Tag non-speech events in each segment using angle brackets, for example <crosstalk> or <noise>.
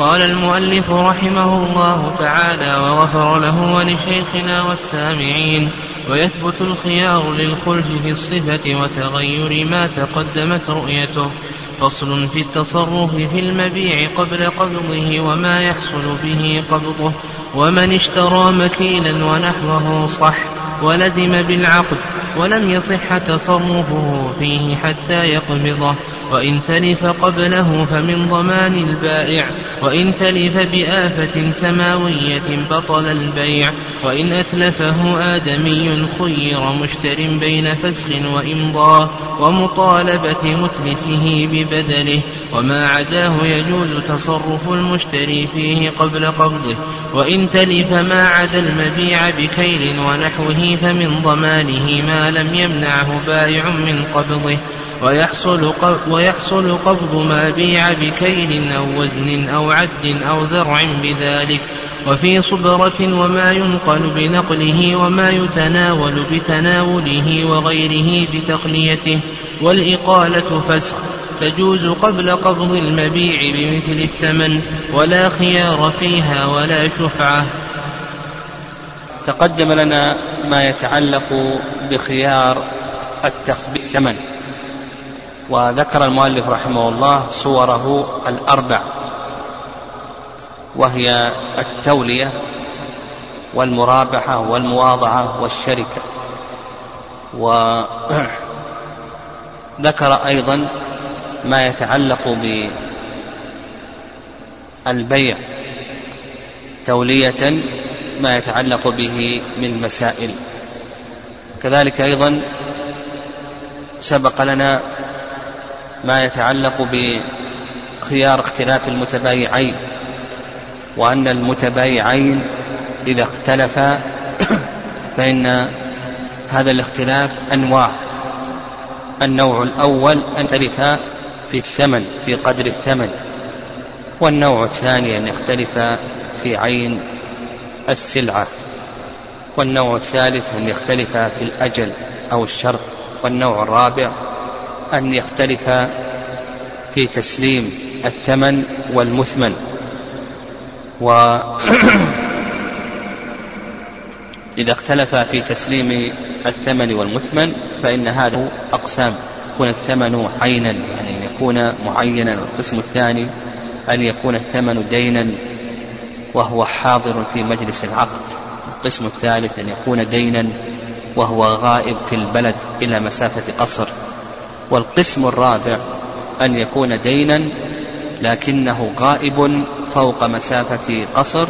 قال المؤلف رحمه الله تعالى وغفر له ولشيخنا والسامعين ويثبت الخيار للخلف في الصفة وتغير ما تقدمت رؤيته. فصل في التصرف في المبيع قبل قبضه وما يحصل به قبضه. ومن اشترى مكيلا ونحوه صح ولزم بالعقد ولم يصح تصرفه فيه حتى يقبضه. وإن تلف قبله فمن ضمان البائع. وإن تلف بآفة سماوية بطل البيع. وإن أتلفه آدمي خير مشتر بين فسخ وإمضاء ومطالبة متلفه ببدله. وما عداه يجوز تصرف المشتري فيه قبل قبضه. وإن تلف ما عدا المبيع بكيل ونحوه فمن ضمانه ما لم يمنعه بائع من قبضه ويحصل, ويحصل قبض ما بيع بكيل أو وزن أو عد أو ذرع بذلك. وفي صبرة وما ينقل بنقله وما يتناول بتناوله وغيره بتقليته والإقالة فسخ تجوز قبل قبض المبيع بمثل الثمن ولا خيار فيها ولا شفعة. تقدم لنا ما يتعلق بخيار التخبير ثمن. وذكر المؤلف رحمه الله صوره الأربع وهي التولية والمرابحة والمواضعة والشركة. وذكر <clears throat> أيضا ما يتعلق بالبيع تولية ما يتعلق به من مسائل. كذلك أيضا سبق لنا ما يتعلق بخيار اختلاف المتبايعين وأن المتبايعين إذا اختلفا <coughs> فإن هذا الاختلاف أنواع. النوع الأول أن يختلفا في الثمن في قدر الثمن والنوع الثاني أن يختلف في عين السلعة. والنوع الثالث أن يختلف في الأجل أو الشرط. والنوع الرابع أن يختلف في تسليم الثمن والمثمن. و <clears throat> إذا اختلف في تسليم الثمن والمثمن فإن هذا أقسام. يكون الثمن عينا يعني أن يكون معينا والقسم الثاني أن يكون الثمن دينا. وهو حاضر في مجلس العقد. القسم الثالث أن يكون دينا وهو غائب في البلد إلى مسافة قصر. والقسم الرابع أن يكون دينا لكنه غائب فوق مسافة قصر.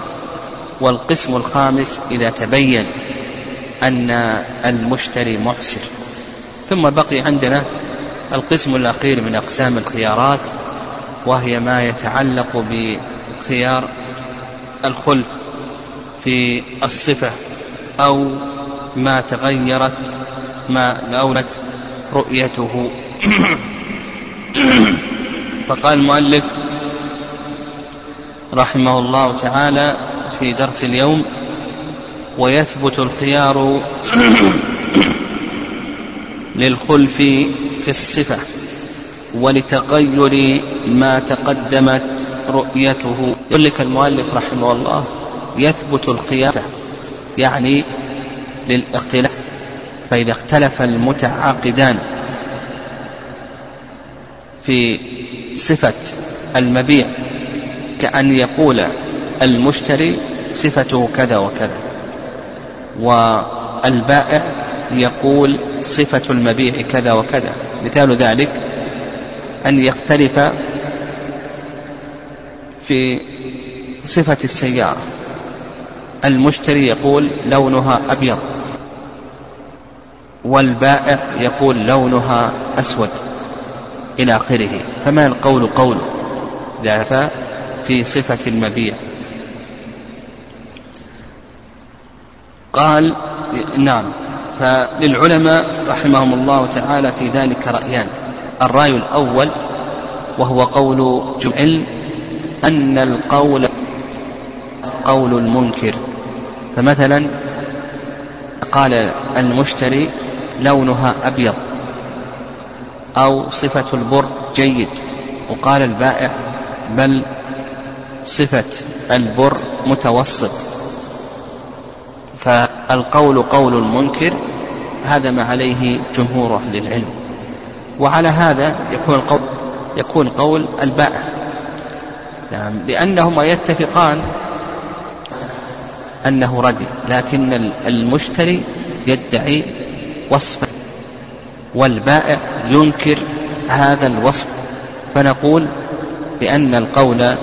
والقسم الخامس إذا تبين أن المشتري محسر ثم بقي عندنا القسم الأخير من أقسام الخيارات وهي ما يتعلق بخيار الخلف في الصفة أو ما تغيرت ما لونت رؤيته. <coughs> فقال المؤلف رحمه الله تعالى في درس اليوم ويثبت الخيار <coughs> للخلف في الصفة ولتغير ما تقدمت رؤيته. يقول لك المؤلف رحمه الله يثبت الخيار يعني للاختلاف فإذا اختلف المتعاقدان في صفة المبيع كأن يقول المشتري صفته كذا وكذا والبائع يقول صفة المبيع كذا وكذا. مثال ذلك أن يختلف في صفة السيارة. المشتري يقول لونها أبيض والبائع يقول لونها أسود إلى آخره. فما القول قول ذا في صفة المبيع؟ قال نعم. فللعلماء رحمهم الله تعالى في ذلك رأيان. الرأي الأول وهو قول جمع أن القول قول المنكر. فمثلا قال المشتري لونها أبيض أو صفة البر جيد وقال البائع بل صفة البر متوسط. فالقول قول المنكر هذا ما عليه جمهور أهل العلم. وعلى هذا يكون القول يكون قول البائع. نعم. لأنهما يتفقان أنه ردي لكن المشتري يدعي وصفا والبائع ينكر هذا الوصف. فنقول بأن القول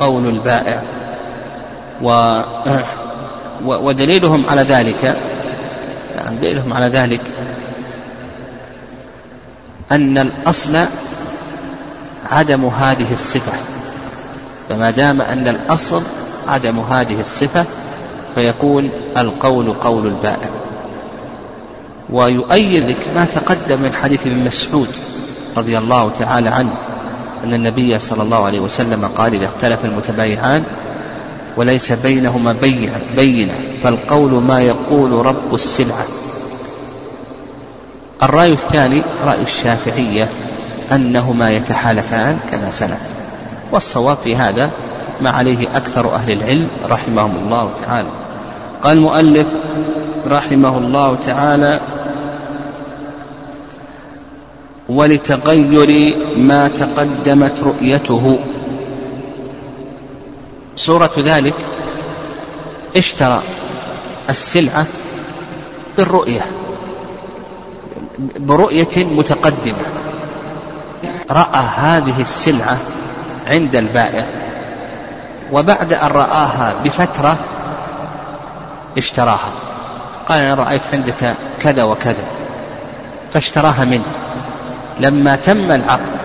قول البائع. و ودليلهم على ذلك نعم دليلهم على ذلك أن الأصل عدم هذه الصفة. فما دام أن الأصل عدم هذه الصفة فيكون القول قول البائع. ويؤيد لك ما تقدم من حديث ابن مسعود رضي الله تعالى عنه أن النبي صلى الله عليه وسلم قال إذا اختلف المتبايعان وليس بينهما بينة بينة فالقول ما يقول رب السلعة. الرأي الثاني رأي الشافعية أنهما يتحالفان كما سلف. والصواب في هذا ما عليه أكثر أهل العلم رحمهم الله تعالى. قال المؤلف رحمه الله تعالى ولتغير ما تقدمت رؤيته. صورة ذلك اشترى السلعة بالرؤية برؤية متقدمة. رأى هذه السلعة عند البائع. وبعد أن رآها بفترة اشتراها. قال أنا رأيت عندك كذا وكذا. فاشتراها منه. لما تم العقد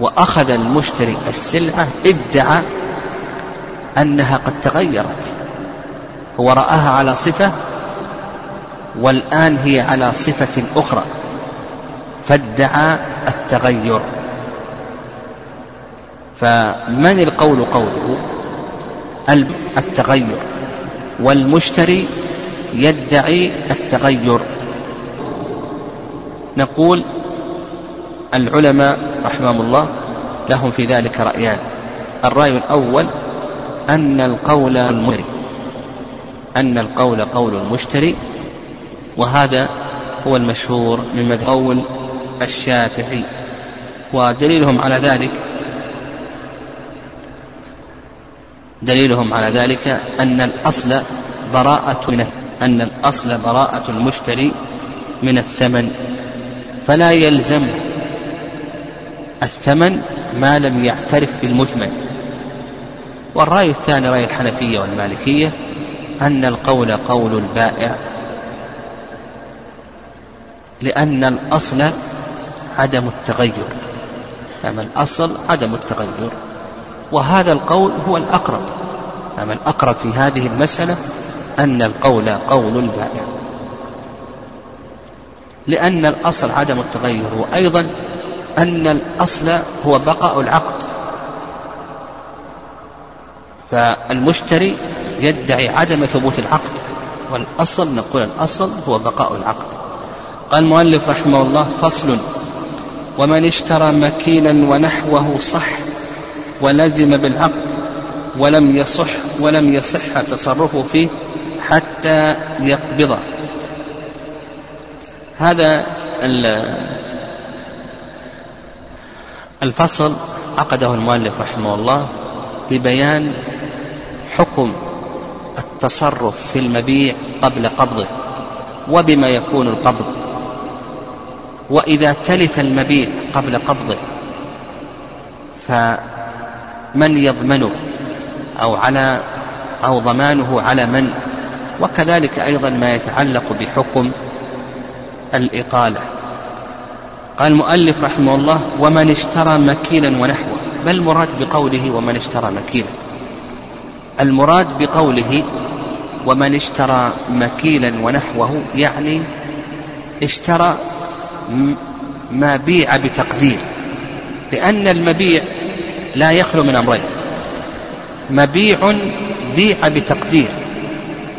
وأخذ المشتري السلعة ادعى أنها قد تغيرت. هو رآها على صفة والآن هي على صفة أخرى. فادعى التغير. فمن القول قوله؟ التغير. والمشتري يدعي التغير. نقول العلماء رحمهم الله لهم في ذلك رأيان. الرأي الأول أن القول المشتري. أن القول قول المشتري وهذا هو المشهور من قول الشافعي. ودليلهم على ذلك دليلهم على ذلك أن الأصل براءة من أن الأصل براءة المشتري من الثمن. فلا يلزم الثمن ما لم يعترف بالمثمن. والرأي الثاني رأي الحنفية والمالكية أن القول قول البائع لأن الأصل عدم التغير. أما الأصل عدم التغير. وهذا القول هو الأقرب. أما الأقرب في هذه المسألة أن القول قول البائع. لأن الأصل عدم التغير وأيضا أن الأصل هو بقاء العقد. فالمشتري يدعي عدم ثبوت العقد والأصل نقول الأصل هو بقاء العقد. قال المؤلف رحمه الله فصل ومن اشترى مكيلا ونحوه صح. ولزم بالعقد ولم يصح ولم يصح تصرفه فيه حتى يقبضه. هذا الفصل عقده المؤلف رحمه الله ببيان حكم التصرف في المبيع قبل قبضه وبما يكون القبض. وإذا تلف المبيع قبل قبضه فمن يضمنه أو على أو ضمانه على من. وكذلك أيضا ما يتعلق بحكم الإقالة. قال المؤلف رحمه الله ومن اشترى مكيلا ونحوه. ما المراد بقوله ومن اشترى مكيلا المراد بقوله ومن اشترى مكيلا ونحوه يعني اشترى ما بيع بتقدير. لأن المبيع لا يخلو من أمرين. مبيع بيع بتقدير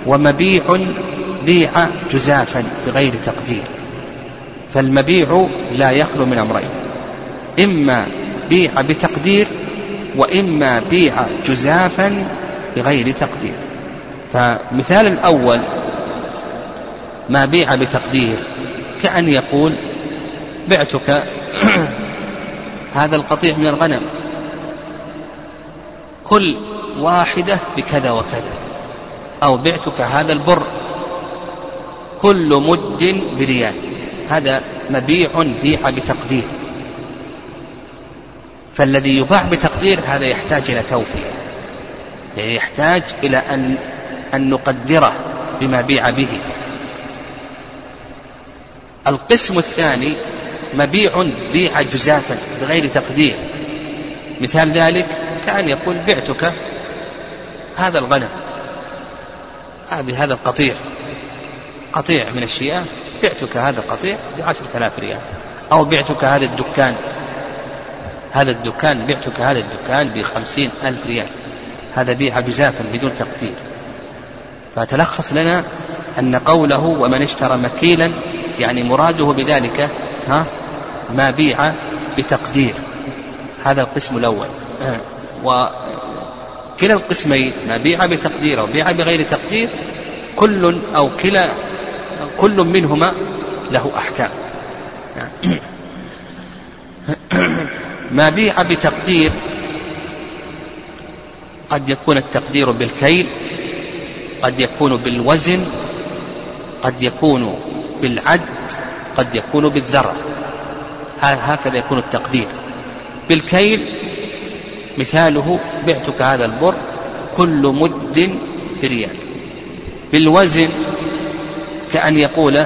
ومبيع بيع جزافا بغير تقدير. فالمبيع لا يخلو من أمرين. إما بيع بتقدير وإما بيع جزافا بغير تقدير. فمثال الأول ما بيع بتقدير كأن يقول بعتك <clears throat> هذا القطيع من الغنم. كل واحدة بكذا وكذا. أو بعتك هذا البر. كل مد بريال. هذا مبيع بيع بتقدير. فالذي يباع بتقدير هذا يحتاج إلى توفية يعني يحتاج إلى أن أن نقدره بما بيع به. القسم الثاني مبيع بيع جزافا بغير تقدير. مثال ذلك كأن يقول بعتك هذا الغنم. هذه هذا القطيع. قطيع من الشياه بعتك هذا القطيع بعشرة آلاف ريال. أو بعتك هذا الدكان. هذا الدكان بعتك هذا الدكان بخمسين ألف ريال. هذا بيع جزافا بدون تقدير. فتلخص لنا أن قوله ومن اشترى مكيلا يعني مراده بذلك ها ما بيع بتقدير. هذا القسم الأول. وكلا القسمين ما بيع بتقدير أو بيع بغير تقدير كل أو كلا كل منهما له أحكام. <clears throat> ما بيع بتقدير قد يكون التقدير بالكيل قد يكون بالوزن قد يكون بالعد قد يكون بالذرة. هكذا يكون التقدير. بالكيل مثاله بعتك هذا البر كل مد بريال بالوزن كأن يقول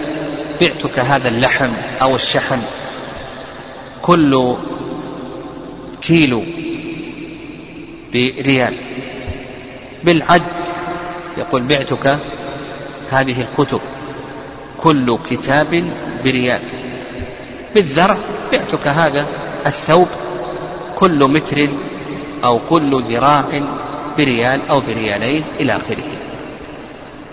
بعتك هذا اللحم أو الشحم كل كيلو بريال بالعد يقول بعتك هذه الكتب كل كتاب بريال. بالذرع بعتك هذا الثوب كل متر أو كل ذراع بريال أو بريالين إلى آخره.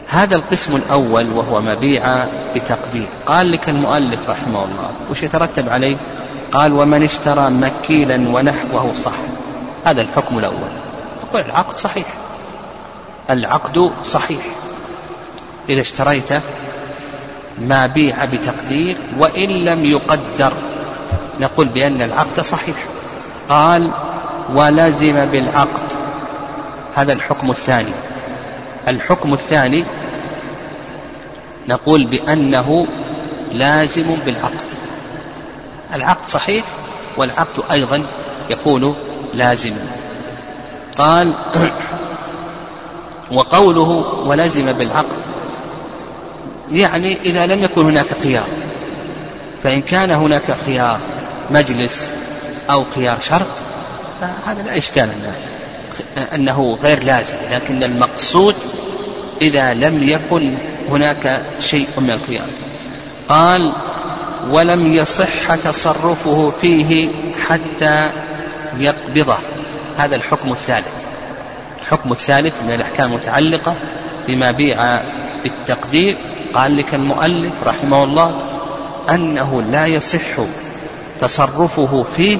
هذا القسم الأول وهو مبيع بتقدير. قال لك المؤلف رحمه الله وش يترتب عليه؟ قال ومن اشترى مكيلا ونحوه صح. هذا الحكم الأول. تقول العقد صحيح. العقد صحيح. إذا اشتريت ما بيع بتقدير وإن لم يقدر نقول بأن العقد صحيح. قال ولزم بالعقد. هذا الحكم الثاني. الحكم الثاني نقول بأنه لازم بالعقد. العقد صحيح والعقد أيضا يكون لازما قال <clears throat> وقوله ولزم بالعقد يعني إذا لم يكن هناك خيار فإن كان هناك خيار مجلس أو خيار شرط فهذا لا إشكال أنه غير لازم لكن المقصود إذا لم يكن هناك شيء من الخيار قال ولم يصح تصرفه فيه حتى يقبضه. هذا الحكم الثالث. الحكم الثالث من الأحكام المتعلقة بما بيع بالتقدير. قال لك المؤلف رحمه الله أنه لا يصح تصرفه فيه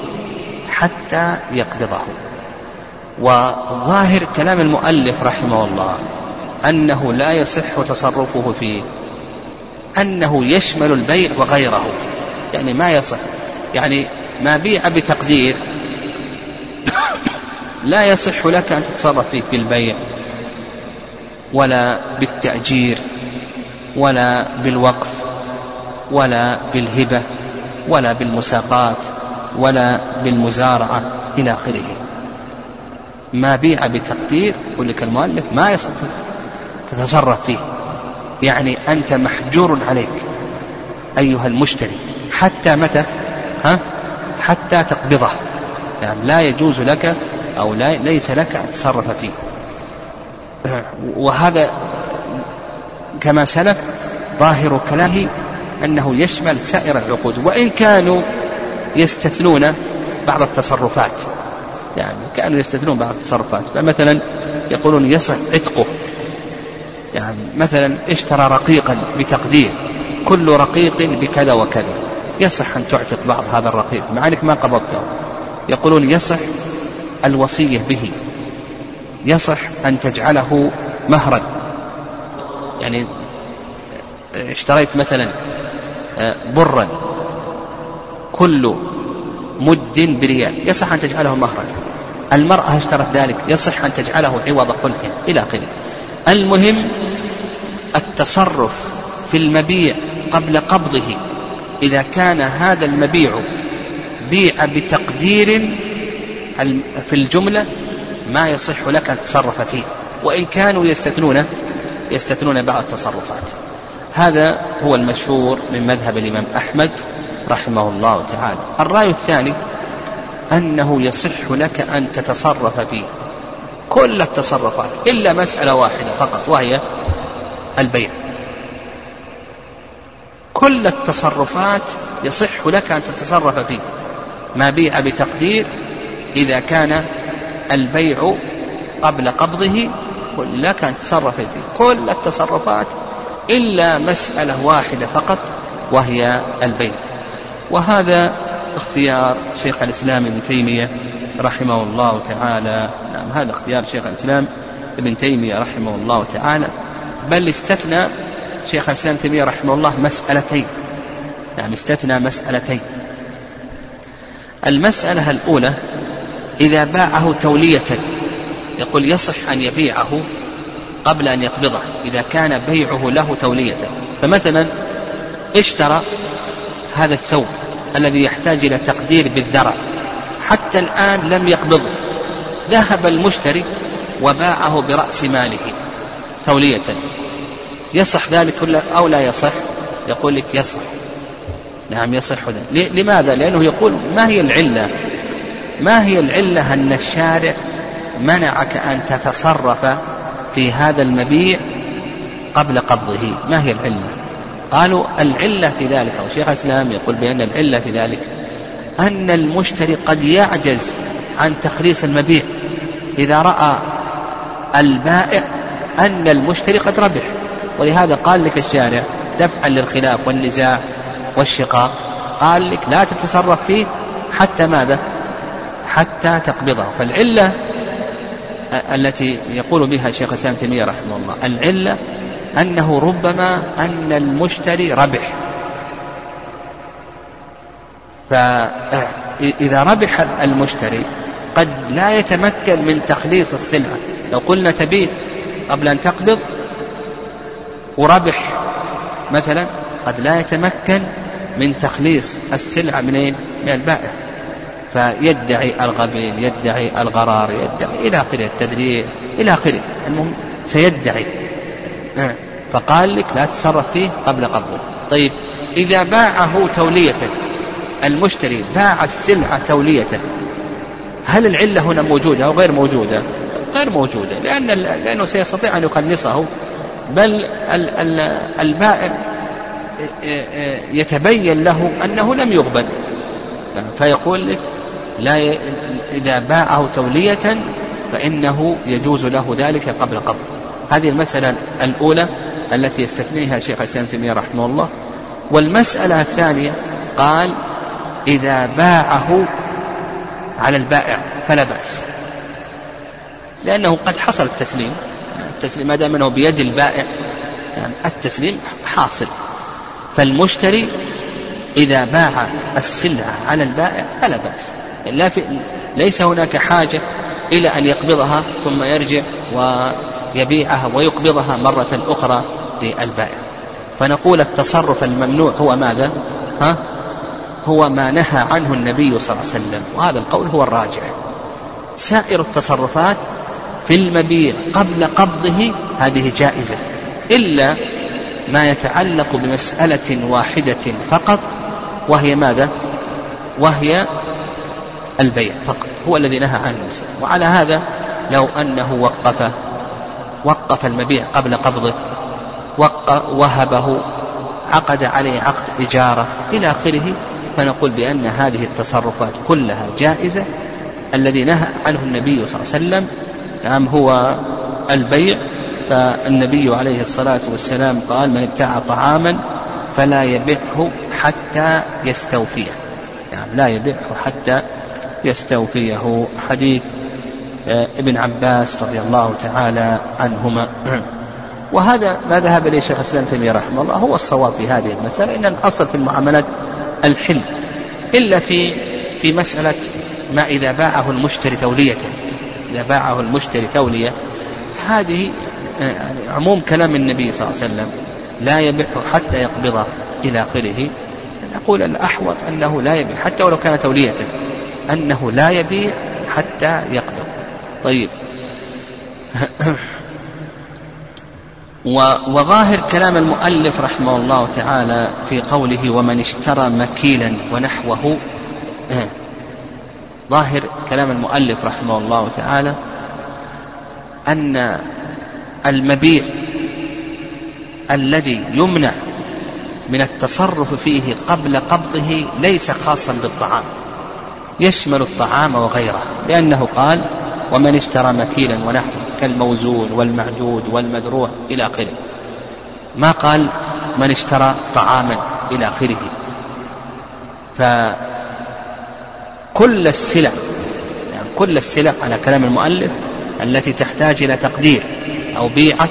حتى يقبضه. وظاهر كلام المؤلف رحمه الله أنه لا يصح تصرفه فيه أنه يشمل البيع وغيره يعني ما يصح. يعني ما بيع بتقدير لا يصح لك أن تتصرف فيه بالبيع ولا بالتأجير ولا بالوقف ولا بالهبة ولا بالمساقات. ولا بالمزارعة إلى آخره. ما بيع بتقدير يقول لك المؤلف ما يصح تتصرف فيه. يعني أنت محجور عليك أيها المشتري. حتى متى؟ ها؟ حتى تقبضه. يعني لا يجوز لك أو لا ليس لك أن تتصرف فيه. وهذا كما سلف ظاهر كلامه أنه يشمل سائر العقود. وإن كانوا يستثنون بعض التصرفات. يعني كانوا يستثنون بعض التصرفات. فمثلا يقولون يصح عتقه. يعني مثلا اشترى رقيقا بتقدير. كل رقيق بكذا وكذا. يصح أن تعتق بعض هذا الرقيق. مع أنك ما قبضته. يقولون يصح الوصية به. يصح أن تجعله مهرا. يعني اشتريت مثلا آه، برا. كل مد بريال يصح أن تجعله مهرا. المرأة اشترت ذلك يصح أن تجعله عوض خلع إلى آخره المهم التصرف في المبيع قبل قبضه. إذا كان هذا المبيع بيع بتقدير في الجملة ما يصح لك أن تتصرف فيه. وإن كانوا يستثنون يستثنون بعض التصرفات. هذا هو المشهور من مذهب الإمام أحمد. رحمه الله تعالى. الرأي الثاني أنه يصح لك أن تتصرف فيه. كل التصرفات إلا مسألة واحدة فقط وهي البيع. كل التصرفات يصح لك أن تتصرف فيه. ما بيع بتقدير إذا كان البيع قبل قبضه لك أن تتصرف فيه. كل التصرفات إلا مسألة واحدة فقط وهي البيع. وهذا اختيار شيخ الإسلام ابن تيمية رحمه الله تعالى. نعم هذا اختيار شيخ الإسلام ابن تيمية رحمه الله تعالى. بل استثنى شيخ الإسلام ابن تيمية رحمه الله مسألتين. نعم استثنى مسألتين. المسألة الأولى إذا باعه تولية يقول يصح أن يبيعه قبل أن يقبضه إذا كان بيعه له تولية. فمثلا اشترى هذا الثوب الذي يحتاج إلى تقدير بالذرع. حتى الآن لم يقبضه ذهب المشتري وباعه برأس ماله تولية. يصح ذلك أو لا يصح؟ يقول لك يصح. نعم يصح. ذلك لماذا؟ لأنه يقول ما هي العلة؟ ما هي العلة أن الشارع منعك أن تتصرف في هذا المبيع قبل قبضه؟ ما هي العلة؟ قالوا العلة في ذلك أو شيخ الإسلام يقول بأن العلة في ذلك أن المشتري قد يعجز عن تخليص المبيع إذا رأى البائع أن المشتري قد ربح. ولهذا قال لك الشارع دفعا للخلاف والنزاع والشقاق. قال لك لا تتصرف فيه حتى ماذا؟ حتى تقبضه. فالعلة التي يقول بها شيخ الإسلام تيمية رحمه الله العلة أنه ربما أن المشتري ربح. فإذا ربح المشتري قد لا يتمكن من تخليص السلعة. لو قلنا تبيع قبل أن تقبض وربح مثلا قد لا يتمكن من تخليص السلعة من من البائع. فيدعي الغبن يدعي الغرار يدعي إلى آخره التدريب إلى آخره. المهم سيدعي. فقال لك لا تتصرف فيه قبل قبضه. طيب إذا باعه تولية المشتري باع السلعة تولية هل العلة هنا موجودة أو غير موجودة؟ غير موجودة لأن لأنه سيستطيع أن يخلصه بل البائع يتبين له أنه لم يقبل. فيقول لك لا ي... إذا باعه تولية فإنه يجوز له ذلك قبل قبض هذه المسألة الأولى التي يستثنيها شيخ الإسلام تيمية رحمه الله. والمسألة الثانية قال إذا باعه على البائع فلا بأس. لأنه قد حصل التسليم. التسليم ما دام أنه بيد البائع يعني التسليم حاصل. فالمشتري إذا باع السلعة على البائع فلا بأس. لا في ليس هناك حاجة إلى أن يقبضها ثم يرجع ويبيعها ويقبضها مرة أخرى للبائع فنقول التصرف الممنوع هو ماذا؟ ها؟ هو ما نهى عنه النبي صلى الله عليه وسلم وهذا القول هو الراجع سائر التصرفات في المبيع قبل قبضه هذه جائزة إلا ما يتعلق بمسألة واحدة فقط وهي ماذا؟ وهي البيع فقط هو الذي نهى عنه وعلى هذا لو أنه وقف وقف المبيع قبل قبضه وهبه عقد عليه عقد إجارة إلى آخره فنقول بأن هذه التصرفات كلها جائزة الذي نهى عنه النبي صلى الله عليه وسلم نعم هو البيع فالنبي عليه الصلاة والسلام قال من ابتاع طعاما فلا يبعه حتى يستوفيه. يعني لا يبعه حتى يستوفيه. حديث ابن عباس رضي الله تعالى عنهما. <clears throat> وهذا ما ذهب إليه شيخ الإسلام تيمية رحمه الله هو الصواب في هذه المسألة إن الأصل في المعاملات الحل إلا في في مسألة ما إذا باعه المشتري تولية إذا باعه المشتري تولية هذه يعني عموم كلام النبي صلى الله عليه وسلم لا يبيعه حتى يقبضه إلى آخره. نقول الأحوط أنه لا يبيع حتى ولو كان تولية أنه لا يبيع حتى يقبض. طيب. وظاهر كلام المؤلف رحمه الله تعالى في قوله ومن اشترى مكيلا ونحوه. ظاهر كلام المؤلف رحمه الله تعالى أن المبيع الذي يمنع من التصرف فيه قبل قبضه ليس خاصا بالطعام يشمل الطعام وغيره لأنه قال ومن اشترى مكيلا ونحوه كالموزون والمعدود والمدروع إلى آخره. ما قال من اشترى طعاما إلى آخره. فكل السلع يعني كل السلع على كلام المؤلف التي تحتاج إلى تقدير أو بيعت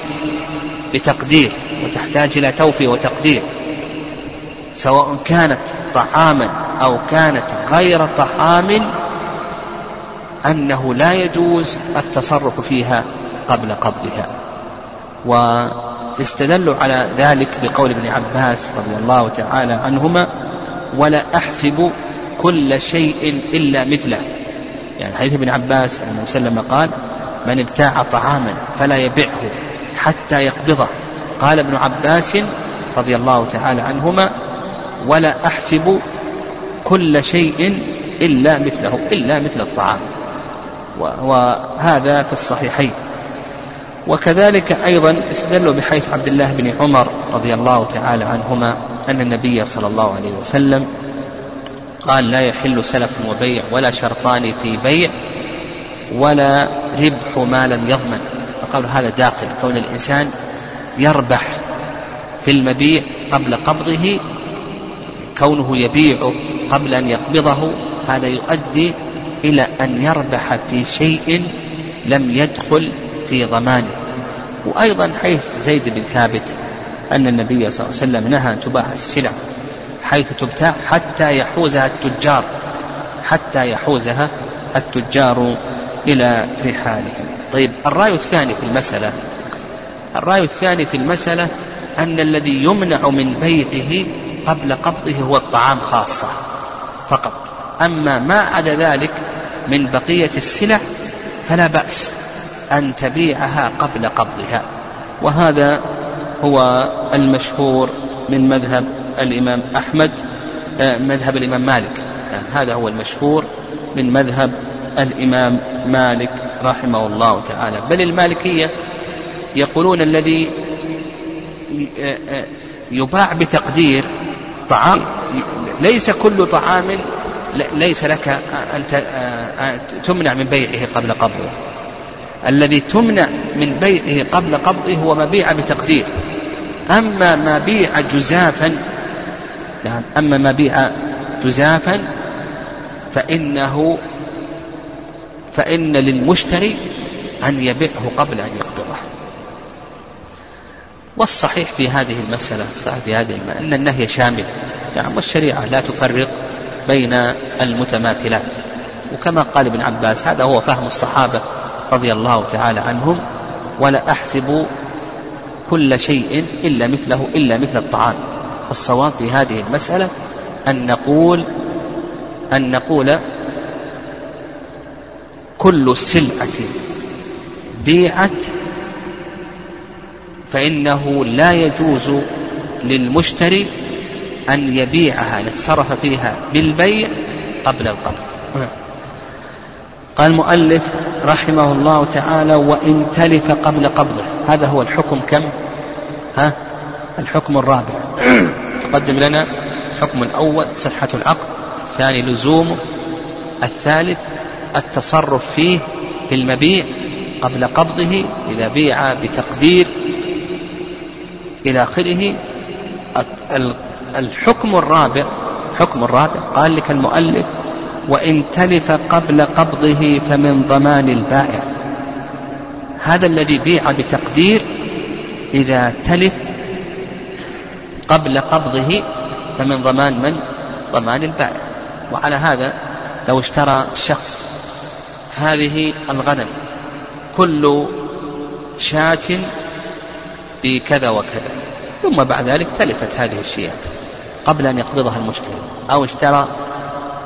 بتقدير وتحتاج إلى توفية وتقدير. سواء كانت طعاما أو كانت غير طعام أنه لا يجوز التصرف فيها قبل قبضها. واستدلوا على ذلك بقول ابن عباس رضي الله تعالى عنهما ولا أحسب كل شيء إلا مثله. يعني حديث ابن عباس أنه وسلم قال من ابتاع طعاما فلا يبعه حتى يقبضه. قال ابن عباس رضي الله تعالى عنهما ولا أحسب كل شيء إلا مثله إلا مثل الطعام. وهذا في الصحيحين. وكذلك أيضا استدلوا بحيث عبد الله بن عمر رضي الله تعالى عنهما أن النبي صلى الله عليه وسلم قال لا يحل سلف وبيع ولا شرطان في بيع ولا ربح ما لم يضمن. فقالوا هذا داخل. كون الإنسان يربح في المبيع قبل قبضه كونه يبيع قبل أن يقبضه هذا يؤدي إلى أن يربح في شيء لم يدخل في ضمانه. وأيضا حيث زيد بن ثابت أن النبي صلى الله عليه وسلم نهى أن تباع السلع حيث تبتاع حتى يحوزها التجار حتى يحوزها التجار إلى رحالهم. طيب الرأي الثاني في المسألة الرأي الثاني في المسألة أن الذي يمنع من بيعه قبل قبضه هو الطعام خاصة فقط. أما ما عدا ذلك من بقية السلع فلا بأس أن تبيعها قبل قبضها. وهذا هو المشهور من مذهب الإمام أحمد آه، مذهب الإمام مالك. يعني هذا هو المشهور من مذهب الإمام مالك رحمه الله تعالى. بل المالكية يقولون الذي آه، يباع بتقدير طعام ليس كل طعام ليس لك أن تمنع من بيعه قبل قبضه. الذي تمنع من بيعه قبل قبضه هو مبيع بتقدير. أما ما بيع جزافا نعم أما ما بيع جزافا فإنه فإن للمشتري أن يبيعه قبل أن يقبضه. والصحيح في هذه المسألة صحيح في هذه المسألة أن النهي شامل. نعم والشريعة لا تفرق. بين المتماثلات. وكما قال ابن عباس هذا هو فهم الصحابة رضي الله تعالى عنهم ولا أحسب كل شيء إلا مثله إلا مثل الطعام. الصواب في هذه المسألة أن نقول أن نقول كل سلعة بيعت فإنه لا يجوز للمشتري أن يبيعها يتصرف فيها بالبيع قبل القبض. قال المؤلف رحمه الله تعالى وإن تلف قبل قبضه. هذا هو الحكم كم؟ ها؟ الحكم الرابع. <coughs> تقدم لنا الحكم الأول صحة العقد. الثاني لزومه الثالث التصرف فيه في المبيع قبل قبضه إذا بيع بتقدير إلى آخره. الحكم الرابع حكم الرابع قال لك المؤلف وإن تلف قبل قبضه فمن ضمان البائع. هذا الذي بيع بتقدير إذا تلف قبل قبضه فمن ضمان من؟ ضمان البائع. وعلى هذا لو اشترى الشخص هذه الغنم كل شاة بكذا وكذا ثم بعد ذلك تلفت هذه الشياة. قبل أن يقبضها المشتري أو اشترى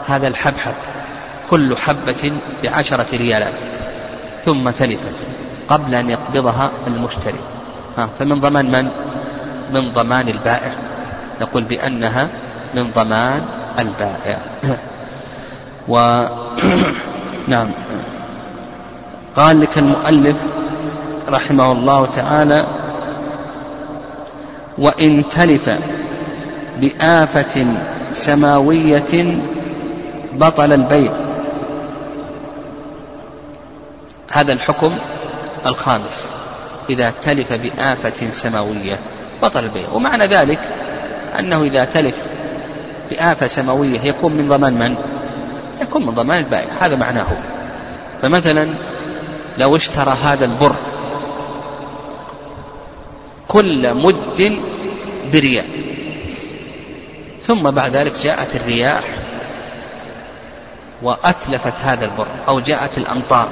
هذا الحبحب كل حبة بعشرة ريالات ثم تلفت قبل أن يقبضها المشتري. ها فمن ضمان من؟ من ضمان البائع. نقول بأنها من ضمان البائع. <clears throat> و <clears throat> نعم. قال لك المؤلف رحمه الله تعالى وإن تلف بآفة سماوية بطل البيع. هذا الحكم الخامس. إذا تلف بآفة سماوية بطل البيع. ومعنى ذلك أنه إذا تلف بآفة سماوية يكون من ضمان من؟ يكون من ضمان البائع. هذا معناه. فمثلا لو اشترى هذا البر كل مد بريال ثم بعد ذلك جاءت الرياح وأتلفت هذا البر أو جاءت الأمطار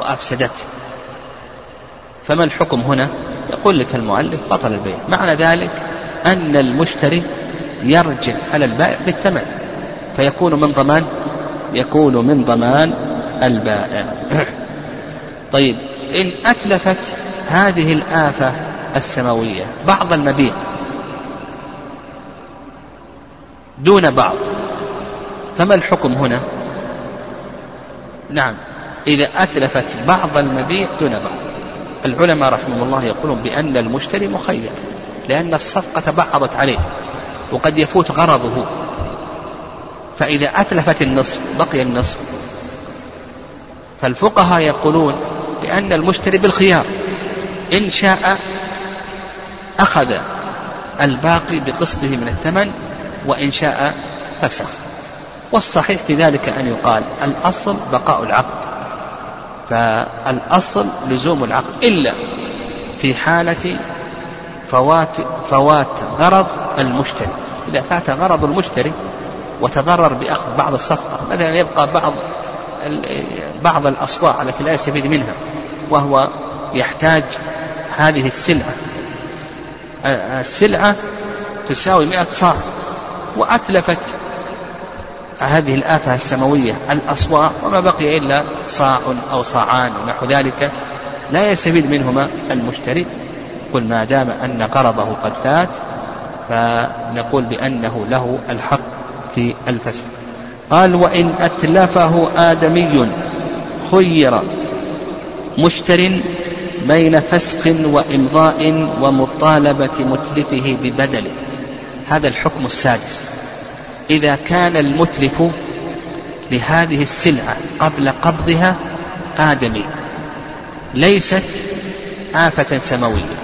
وأفسدته فما الحكم هنا؟ يقول لك المؤلف بطل البيع معنى ذلك أن المشتري يرجع على البائع بالثمن فيكون من ضمان يكون من ضمان البائع. <clears throat> طيب إن أتلفت هذه الآفة السماوية بعض المبيع دون بعض. فما الحكم هنا؟ نعم. إذا أتلفت بعض المبيع دون بعض. العلماء رحمهم الله يقولون بأن المشتري مخير لأن الصفقة بعضت عليه وقد يفوت غرضه. فإذا أتلفت النصف بقي النصف. فالفقهاء يقولون بأن المشتري بالخيار. إن شاء أخذ الباقي بقسطه من الثمن وإن شاء فسخ. والصحيح في ذلك أن يقال الأصل بقاء العقد. فالأصل لزوم العقد. إلا في حالة فوات فوات غرض المشتري. إذا فات غرض المشتري وتضرر بأخذ بعض الصفقة مثلا يبقى بعض بعض الأصواع التي لا يستفيد منها وهو يحتاج هذه السلعة. السلعة تساوي مئة صاع. وأتلفت هذه الآفة السماوية الأصواع وما بقي إلا صاع أو صاعان ونحو ذلك. لا يستفيد منهما المشتري. قل ما دام أن قرضه قد فات فنقول بأنه له الحق في الفسخ قال وإن أتلفه آدمي خير مشتر بين فسق وإمضاء ومطالبة متلفه ببدله. هذا الحكم السادس. إذا كان المتلف لهذه السلعة قبل قبضها آدمي ليست آفة سماوية.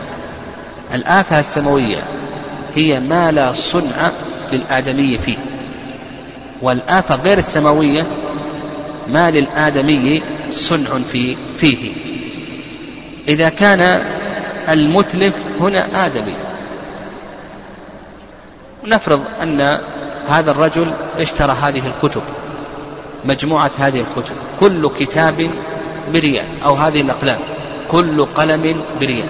الآفة السماوية هي ما لا صنع للآدمي فيه. والآفة غير السماوية ما للآدمي صنع في فيه. إذا كان المتلف هنا آدمي نفرض أن هذا الرجل اشترى هذه الكتب مجموعة هذه الكتب كل كتاب بريال أو هذه الأقلام كل قلم بريال.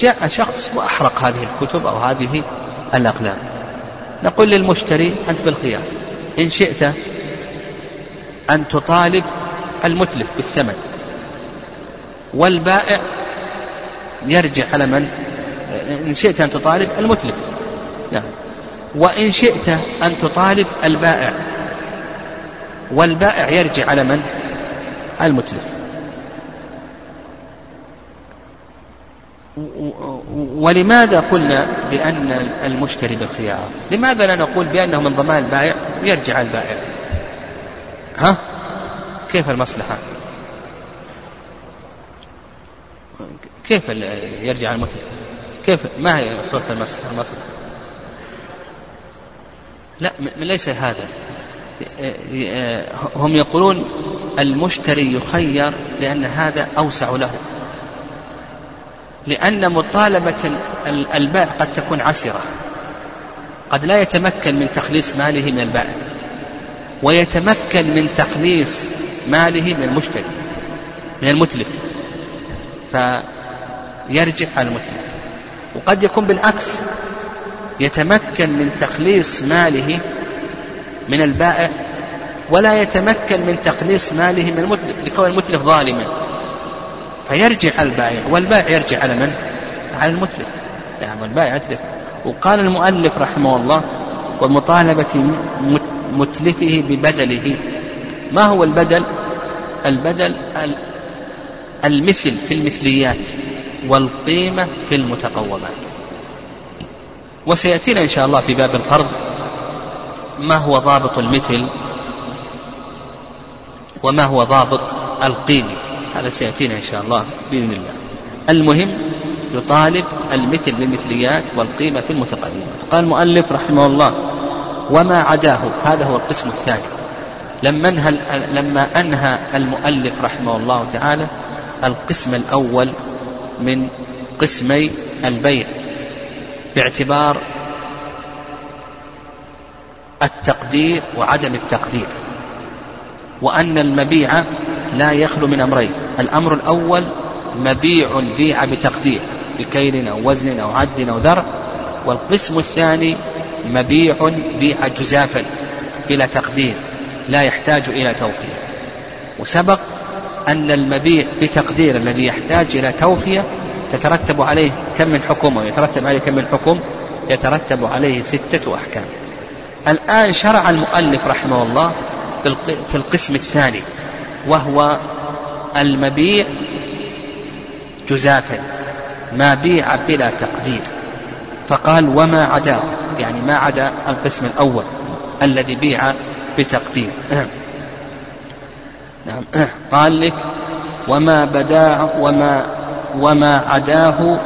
جاء شخص وأحرق هذه الكتب أو هذه الأقلام. نقول للمشتري أنت بالخيار إن شئت أن تطالب المتلف بالثمن والبائع يرجع على من؟ إن شئت أن تطالب المتلف. نعم. وإن شئت أن تطالب البائع والبائع يرجع على من؟ على المتلف. ولماذا قلنا بأن المشتري بالخيار؟ لماذا لا نقول بأنه من ضمان البائع يرجع البائع؟ ها؟ كيف المصلحة؟ كيف يرجع المتلف؟ كيف ما هي صورة المصلحة؟ لا ليس هذا. هم يقولون المشتري يخير لأن هذا أوسع له. لأن مطالبة البائع قد تكون عسرة. قد لا يتمكن من تخليص ماله من البائع ويتمكن من تخليص ماله من المشتري من المتلف. فيرجع على المتلف. وقد يكون بالعكس يتمكن من تخليص ماله من البائع ولا يتمكن من تخليص ماله من المتلف لكون المتلف ظالما. فيرجع على البائع والبائع يرجع على من؟ على المتلف. يعني البائع يتلف. وقال المؤلف رحمه الله ومطالبة متلفه ببدله. ما هو البدل؟ البدل المثل في المثليات والقيمة في المتقومات. وسيأتينا إن شاء الله في باب القرض ما هو ضابط المثل وما هو ضابط القيمة هذا سيأتينا إن شاء الله بإذن الله. المهم يطالب المثل بالمثليات والقيمة في المتقدمات قال المؤلف رحمه الله وما عداه. هذا هو القسم الثاني. لما انهى لما انهى المؤلف رحمه الله تعالى القسم الأول من قسمي البيع. باعتبار التقدير وعدم التقدير وأن المبيع لا يخلو من أمرين الأمر الأول مبيع بيع بتقدير بكيل أو وزن أو عد أو ذرع والقسم الثاني مبيع بيع جزافا بلا تقدير لا يحتاج إلى توفية وسبق أن المبيع بتقدير الذي يحتاج إلى توفية تترتب عليه كم من حكم ويترتب عليه كم من حكم يترتب عليه ستة أحكام. الآن شرع المؤلف رحمه الله في القسم الثاني وهو المبيع جزافا ما بيع بلا تقدير. فقال وما عداه يعني ما عدا القسم الأول الذي بيع بتقدير. نعم. قال لك وما بدا وما وما عداه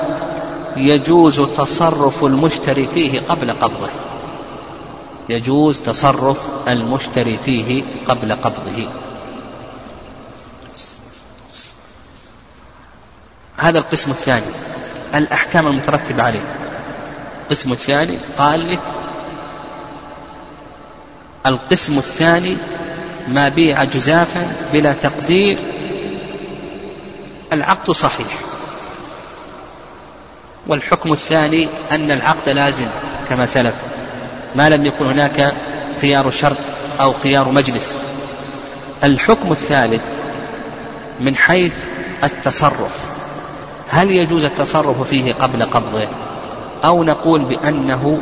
يجوز تصرف المشتري فيه قبل قبضه. يجوز تصرف المشتري فيه قبل قبضه. هذا القسم الثاني الأحكام المترتبة عليه. القسم الثاني قال لك القسم الثاني ما بيع جزافا بلا تقدير العقد صحيح. والحكم الثاني أن العقد لازم كما سلف ما لم يكن هناك خيار شرط أو خيار مجلس. الحكم الثالث من حيث التصرف هل يجوز التصرف فيه قبل قبضه؟ أو نقول بأنه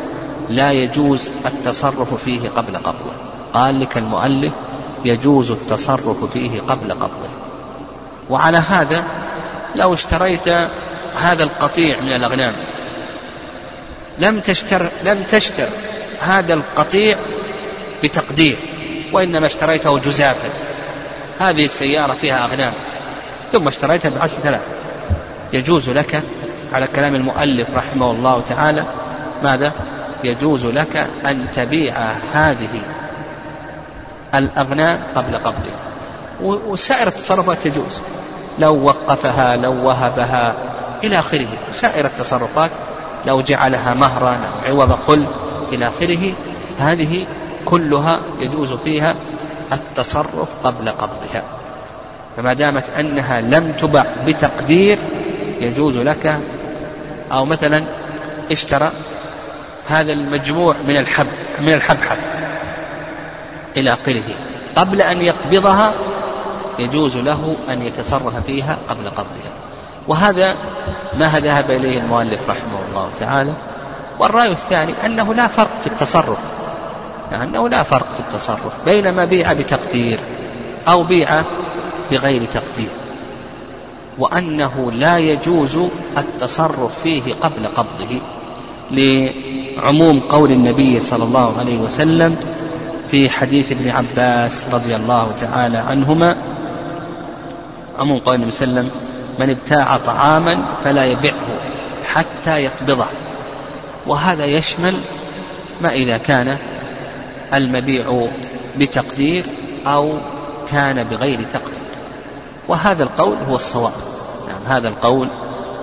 لا يجوز التصرف فيه قبل قبضه. قال لك المؤلف يجوز التصرف فيه قبل قبضه. وعلى هذا لو اشتريت هذا القطيع من الأغنام. لم تشتر لم تشتر هذا القطيع بتقدير وإنما اشتريته جزافا. هذه السيارة فيها أغنام ثم اشتريتها بعشرة آلاف. يجوز لك على كلام المؤلف رحمه الله تعالى ماذا؟ يجوز لك أن تبيع هذه الأغنام قبل قبضها وسائر التصرفات تجوز. لو وقفها لو وهبها إلى آخره. سائر التصرفات لو جعلها مهرا أو عوض قل إلى آخره هذه كلها يجوز فيها التصرف قبل قبضها. فما دامت أنها لم تبع بتقدير يجوز لك أو مثلا اشترى هذا المجموع من الحب من الحبحب إلى آخره. قبل أن يقبضها يجوز له أن يتصرف فيها قبل قبضها. وهذا ما ذهب إليه المؤلف رحمه الله تعالى. والرأي الثاني أنه لا فرق في التصرف. أنه لا فرق في التصرف بين ما بيع بتقدير أو بيع بغير تقدير. وأنه لا يجوز التصرف فيه قبل قبضه لعموم قول النبي صلى الله عليه وسلم في حديث ابن عباس رضي الله تعالى عنهما. عموم قول النبي صلى الله عليه وسلم من ابتاع طعاما فلا يبعه حتى يقبضه. وهذا يشمل ما إذا كان المبيع بتقدير أو كان بغير تقدير. وهذا القول هو الصواب. نعم هذا القول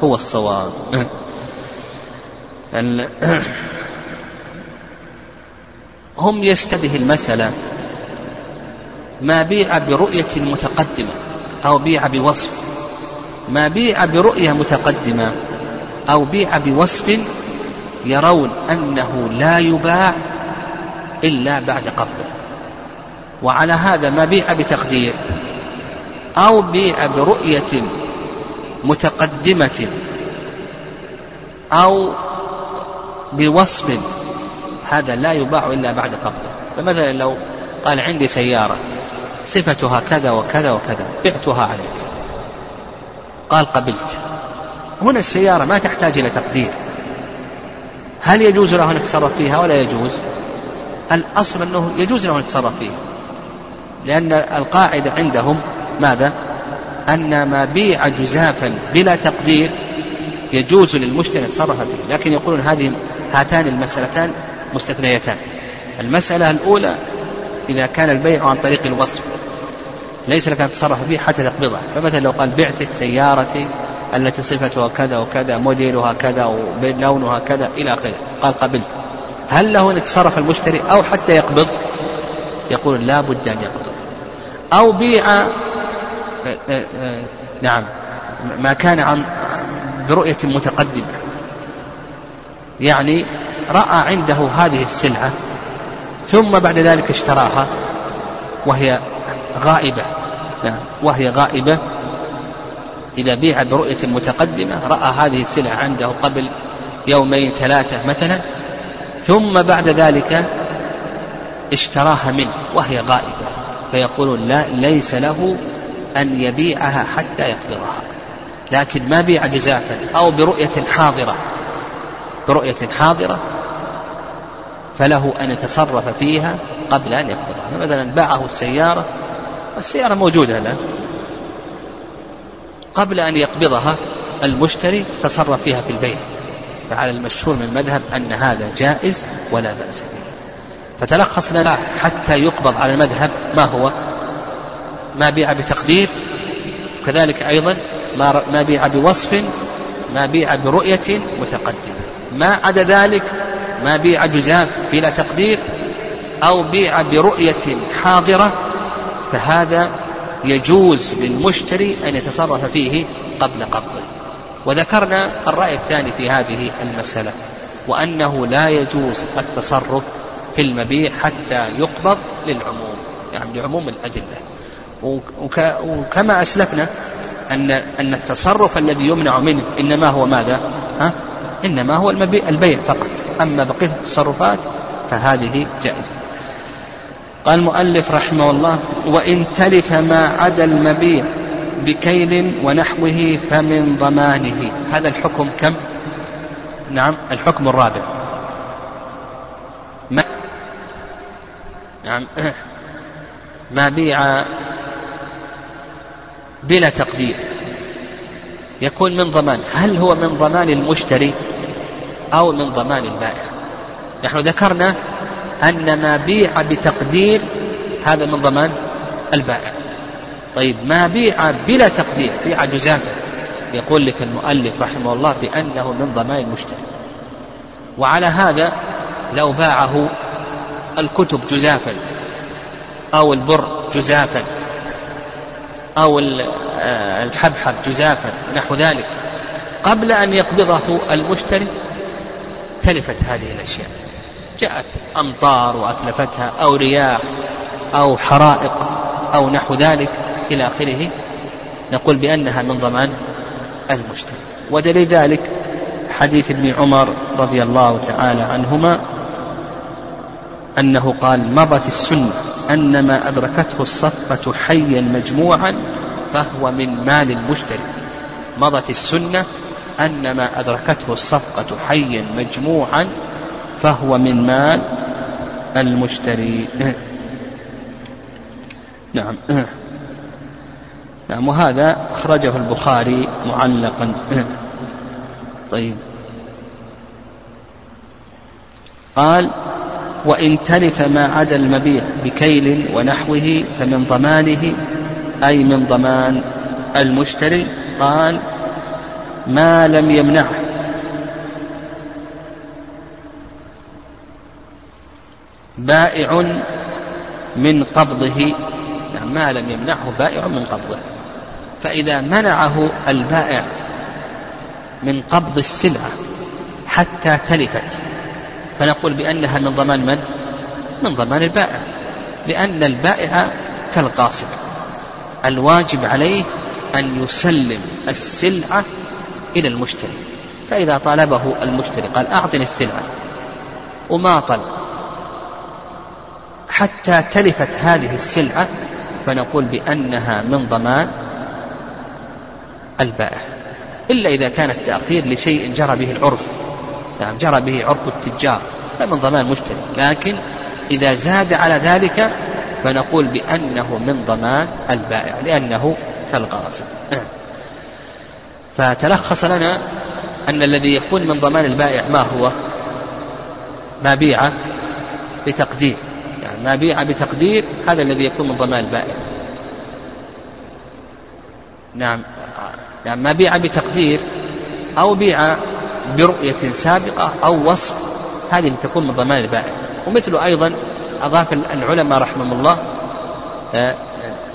هو الصواب. <coughs> هم يشتبه المسألة ما بيع برؤية متقدمة أو بيع بوصف. ما بيع برؤية متقدمة أو بيع بوصف يرون أنه لا يباع إلا بعد قبضه. وعلى هذا ما بيع بتقدير أو بيع برؤية متقدمة أو بوصف هذا لا يباع إلا بعد قبضه. فمثلا لو قال عندي سيارة صفتها كذا وكذا وكذا بعتها عليك. قال قبلت. هنا السيارة ما تحتاج إلى تقدير. هل يجوز له أن يتصرف فيها ولا يجوز؟ الأصل أنه يجوز له أن يتصرف فيها. لأن القاعدة عندهم ماذا؟ أن ما بيع جزافا بلا تقدير يجوز للمشتري أن يتصرف فيه. لكن يقولون هذه هاتان المسألتان مستثنيتان. المسألة الأولى إذا كان البيع عن طريق الوصف. ليس لك أن تتصرف فيه حتى تقبضها فمثلا لو قال بعتك سيارتي التي صفتها كذا وكذا موديلها كذا ولونها كذا إلى آخره. قال قبلت. هل له أن يتصرف المشتري أو حتى يقبض؟ يقول لا بد أن يقبض. أو بيع آه، آه، آه، نعم ما كان عن برؤية متقدمة. يعني رأى عنده هذه السلعة ثم بعد ذلك اشتراها وهي غائبة. نعم. وهي غائبة إذا بيع برؤية متقدمة رأى هذه السلعة عنده قبل يومين ثلاثة مثلا ثم بعد ذلك اشتراها منه وهي غائبة. فيقولون لا ليس له أن يبيعها حتى يقبضها. لكن ما بيع جزافا أو برؤية حاضرة برؤية حاضرة فله أن يتصرف فيها قبل أن يقبضها. مثلا باعه السيارة السيارة موجودة الآن. قبل أن يقبضها المشتري تصرف فيها في البيع. فعلى المشهور من المذهب أن هذا جائز ولا بأس به. فتلخص لنا حتى يقبض على المذهب ما هو؟ ما بيع بتقدير كذلك أيضا ما بيع بوصف ما بيع برؤية متقدمة. ما عدا ذلك ما بيع جزاف بلا تقدير أو بيع برؤية حاضرة فهذا يجوز للمشتري أن يتصرف فيه قبل قبضه وذكرنا الرأي الثاني في هذه المسألة وأنه لا يجوز التصرف في المبيع حتى يقبض للعموم يعني لعموم الأدلة وكما أسلفنا أن أن التصرف الذي يمنع منه إنما هو ماذا؟ ها؟ إنما هو المبيع البيع فقط أما بقية التصرفات فهذه جائزة قال المؤلف رحمه الله وإن تلف ما عدا المبيع بكيل ونحوه فمن ضمانه. هذا الحكم كم؟ نعم الحكم الرابع. ما نعم. <clears throat> ما بيع بلا تقدير. يكون من ضمان. هل هو من ضمان المشتري أو من ضمان البائع؟ نحن ذكرنا أن ما بيع بتقدير هذا من ضمان البائع. طيب ما بيع بلا تقدير بيع جزافا يقول لك المؤلف رحمه الله بأنه من ضمان المشتري. وعلى هذا لو باعه الكتب جزافا أو البر جزافا أو آه، الحبحب جزافا نحو ذلك قبل أن يقبضه المشتري تلفت هذه الأشياء. جاءت أمطار وأتلفتها أو رياح أو حرائق أو نحو ذلك إلى آخره نقول بأنها من ضمان المشتري ودليل ذلك حديث ابن عمر رضي الله تعالى عنهما أنه قال مضت السنة أن ما أدركته الصفقة حيا مجموعا فهو من مال المشتري مضت السنة أن ما أدركته الصفقة حيا مجموعا فهو من مال المشتري. نعم. نعم وهذا أخرجه البخاري معلقا. طيب. قال وإن تلف ما عدا المبيع بكيل ونحوه فمن ضمانه أي من ضمان المشتري. قال ما لم يمنعه. بائع من قبضه يعني ما لم يمنعه بائع من قبضه. فإذا منعه البائع من قبض السلعة حتى تلفت فنقول بأنها من ضمان من؟ من ضمان البائع لأن البائع كالقاصد. الواجب عليه أن يسلم السلعة إلى المشتري. فإذا طالبه المشتري قال أعطني السلعة وماطل حتى تلفت هذه السلعة فنقول بأنها من ضمان البائع. إلا إذا كان التأخير لشيء جرى به العرف. نعم جرى به عرف التجار. فمن ضمان المشتري لكن إذا زاد على ذلك فنقول بأنه من ضمان البائع لأنه كالقاصد فتلخص لنا أن الذي يكون من ضمان البائع ما هو؟ ما بيع بتقدير ما بيع بتقدير هذا الذي يكون من ضمان البائع نعم يعني ما بيع بتقدير أو بيع برؤية سابقة أو وصف هذه تكون من ضمان البائع. ومثله أيضا أضاف العلماء رحمهم الله آه،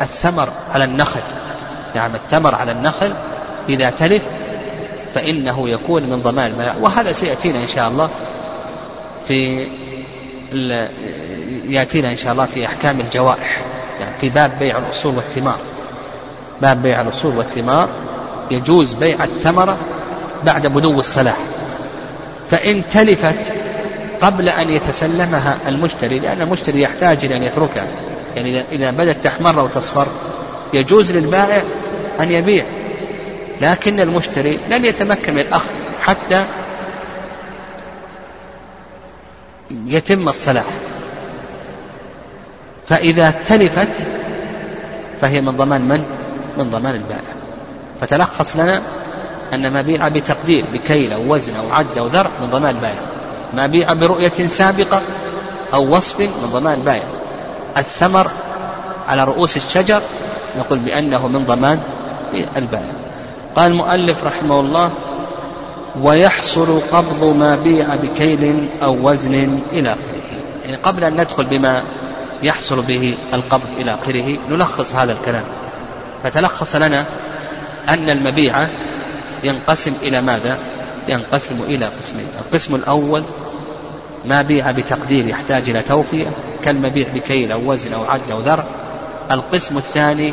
الثمر على النخل. نعم الثمر على النخل إذا تلف فإنه يكون من ضمان البائع. وهذا سيأتينا إن شاء الله في يأتينا إن شاء الله في أحكام الجوائح. يعني في باب بيع الأصول والثمار. باب بيع الأصول والثمار. يجوز بيع الثمرة بعد بدو الصلاح. فإن تلفت قبل أن يتسلمها المشتري لأن المشتري يحتاج إلى أن يتركها. يعني إذا بدأت تحمر أو تصفر يجوز للبائع أن يبيع. لكن المشتري لن يتمكن من الأخذ حتى يتم الصلاح. فإذا تلفت فهي من ضمان من؟ من ضمان البائع. فتلخص لنا أن ما بيع بتقدير بكيل أو وزن أو عد أو ذر من ضمان البائع. ما بيع برؤية سابقة أو وصف من ضمان البائع. الثمر على رؤوس الشجر نقول بأنه من ضمان البائع. قال المؤلف رحمه الله ويحصل قبض ما بيع بكيل أو وزن إلى آخره. يعني قبل أن ندخل بما يحصل به القبض إلى آخره. نلخص هذا الكلام. فتلخص لنا أن المبيع ينقسم إلى ماذا؟ ينقسم إلى قسمين. القسم الأول ما بيع بتقدير يحتاج إلى توفية كالمبيع بكيل أو وزن أو عد أو ذر. القسم الثاني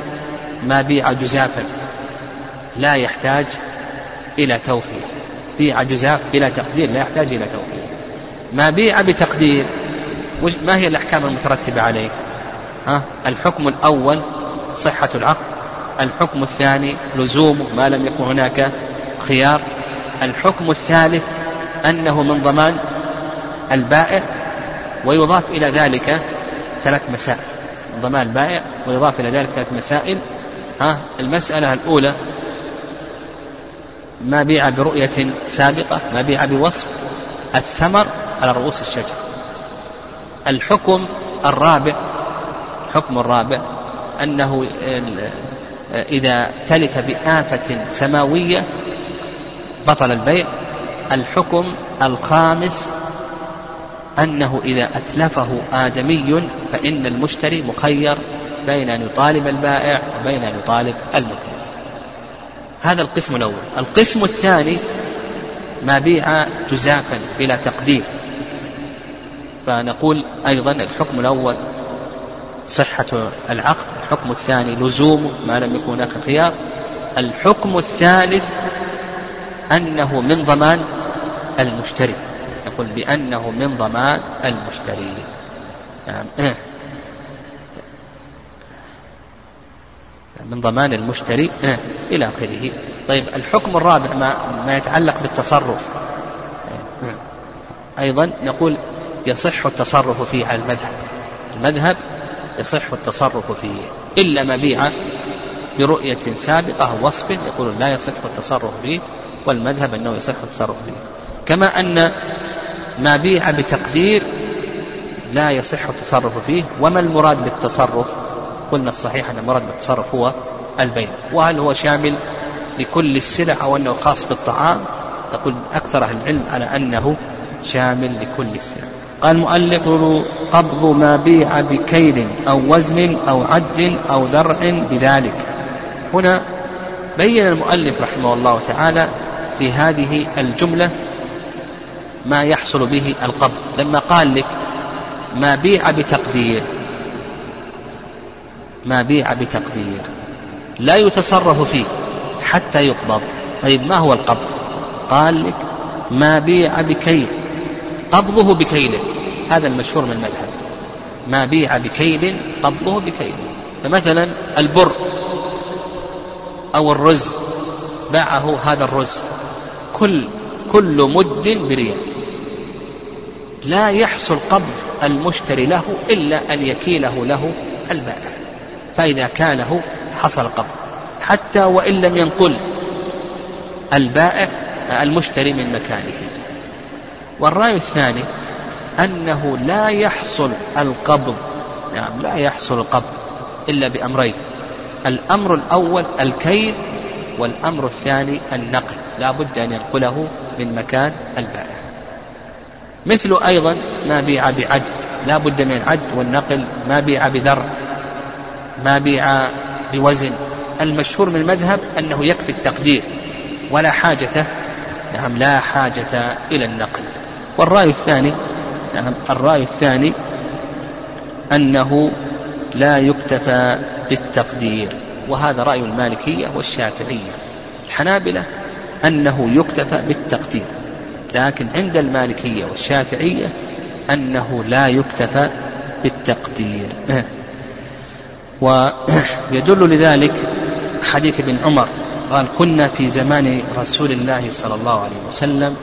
ما بيع جزافا لا يحتاج إلى توفية بيع جزاف بلا تقدير لا يحتاج إلى توفية ما بيع بتقدير ما هي الأحكام المترتبة عليه ها؟ الحكم الأول صحة العقد الحكم الثاني لزومه ما لم يكن هناك خيار. الحكم الثالث أنه من ضمان البائع ويضاف إلى ذلك ثلاث مسائل. ضمان البائع ويضاف إلى ذلك ثلاث مسائل. ها؟ المسألة الأولى ما بيع برؤية سابقة ما بيع بوصف الثمر على رؤوس الشجر. الحكم الرابع الحكم الرابع أنه إذا تلف بآفة سماوية بطل البيع. الحكم الخامس أنه إذا أتلفه آدمي فإن المشتري مخير بين أن يطالب البائع وبين أن يطالب المتلف هذا القسم الأول. القسم الثاني ما بيع جزافا بلا تقدير. فنقول أيضا الحكم الأول صحة العقد الحكم الثاني لزومه ما لم يكن هناك خيار الحكم الثالث أنه من ضمان المشتري. يقول بأنه من ضمان المشتري. نعم. من ضمان المشتري. إلى آخره. طيب الحكم الرابع ما, ما يتعلق بالتصرف. أيضا نقول يصح التصرف فيه على المذهب. المذهب يصح التصرف فيه إلا مبيع برؤية سابقة أو وصف يقول لا يصح التصرف فيه والمذهب أنه يصح التصرف فيه كما أن ما بيع بتقدير لا يصح التصرف فيه وما المراد بالتصرف؟ قلنا الصحيح أن المراد بالتصرف هو البيع. وهل هو شامل لكل السلع أو أنه خاص بالطعام؟ تقول أكثر أهل العلم على أنه شامل لكل السلع. قال المؤلف قبض ما بيع بكيل أو وزن أو عد أو ذرع بذلك. هنا بين المؤلف رحمه الله تعالى في هذه الجملة ما يحصل به القبض. لما قال لك ما بيع بتقدير ما بيع بتقدير لا يتصرف فيه حتى يقبض. طيب ما هو القبض؟ قال لك ما بيع بكيل. قبضه بكيله. هذا المشهور من المذهب. ما بيع بكيل قبضه بكيله فمثلا البر أو الرز باعه هذا الرز. كل كل مد بريال لا يحصل قبض المشتري له إلا أن يكيله له البائع. فإذا كاله حصل قبض. حتى وإن لم ينقل البائع المشتري من مكانه. والرأي الثاني أنه لا يحصل القبض نعم لا يحصل القبض إلا بأمرين الأمر الأول الكيل والأمر الثاني النقل لا بد أن ينقله من مكان البائع. مثل أيضا ما بيع بعد لا بد من العد والنقل ما بيع بذر ما بيع بوزن المشهور من المذهب أنه يكفي التقدير ولا حاجة نعم لا حاجة إلى النقل. والرأي الثاني نعم الرأي الثاني أنه لا يكتفى بالتقدير وهذا رأي المالكية والشافعية. الحنابلة أنه يكتفى بالتقدير لكن عند المالكية والشافعية أنه لا يكتفى بالتقدير. <clears throat> ويدل لذلك حديث ابن عمر قال كنا في زمان رسول الله صلى الله عليه وسلم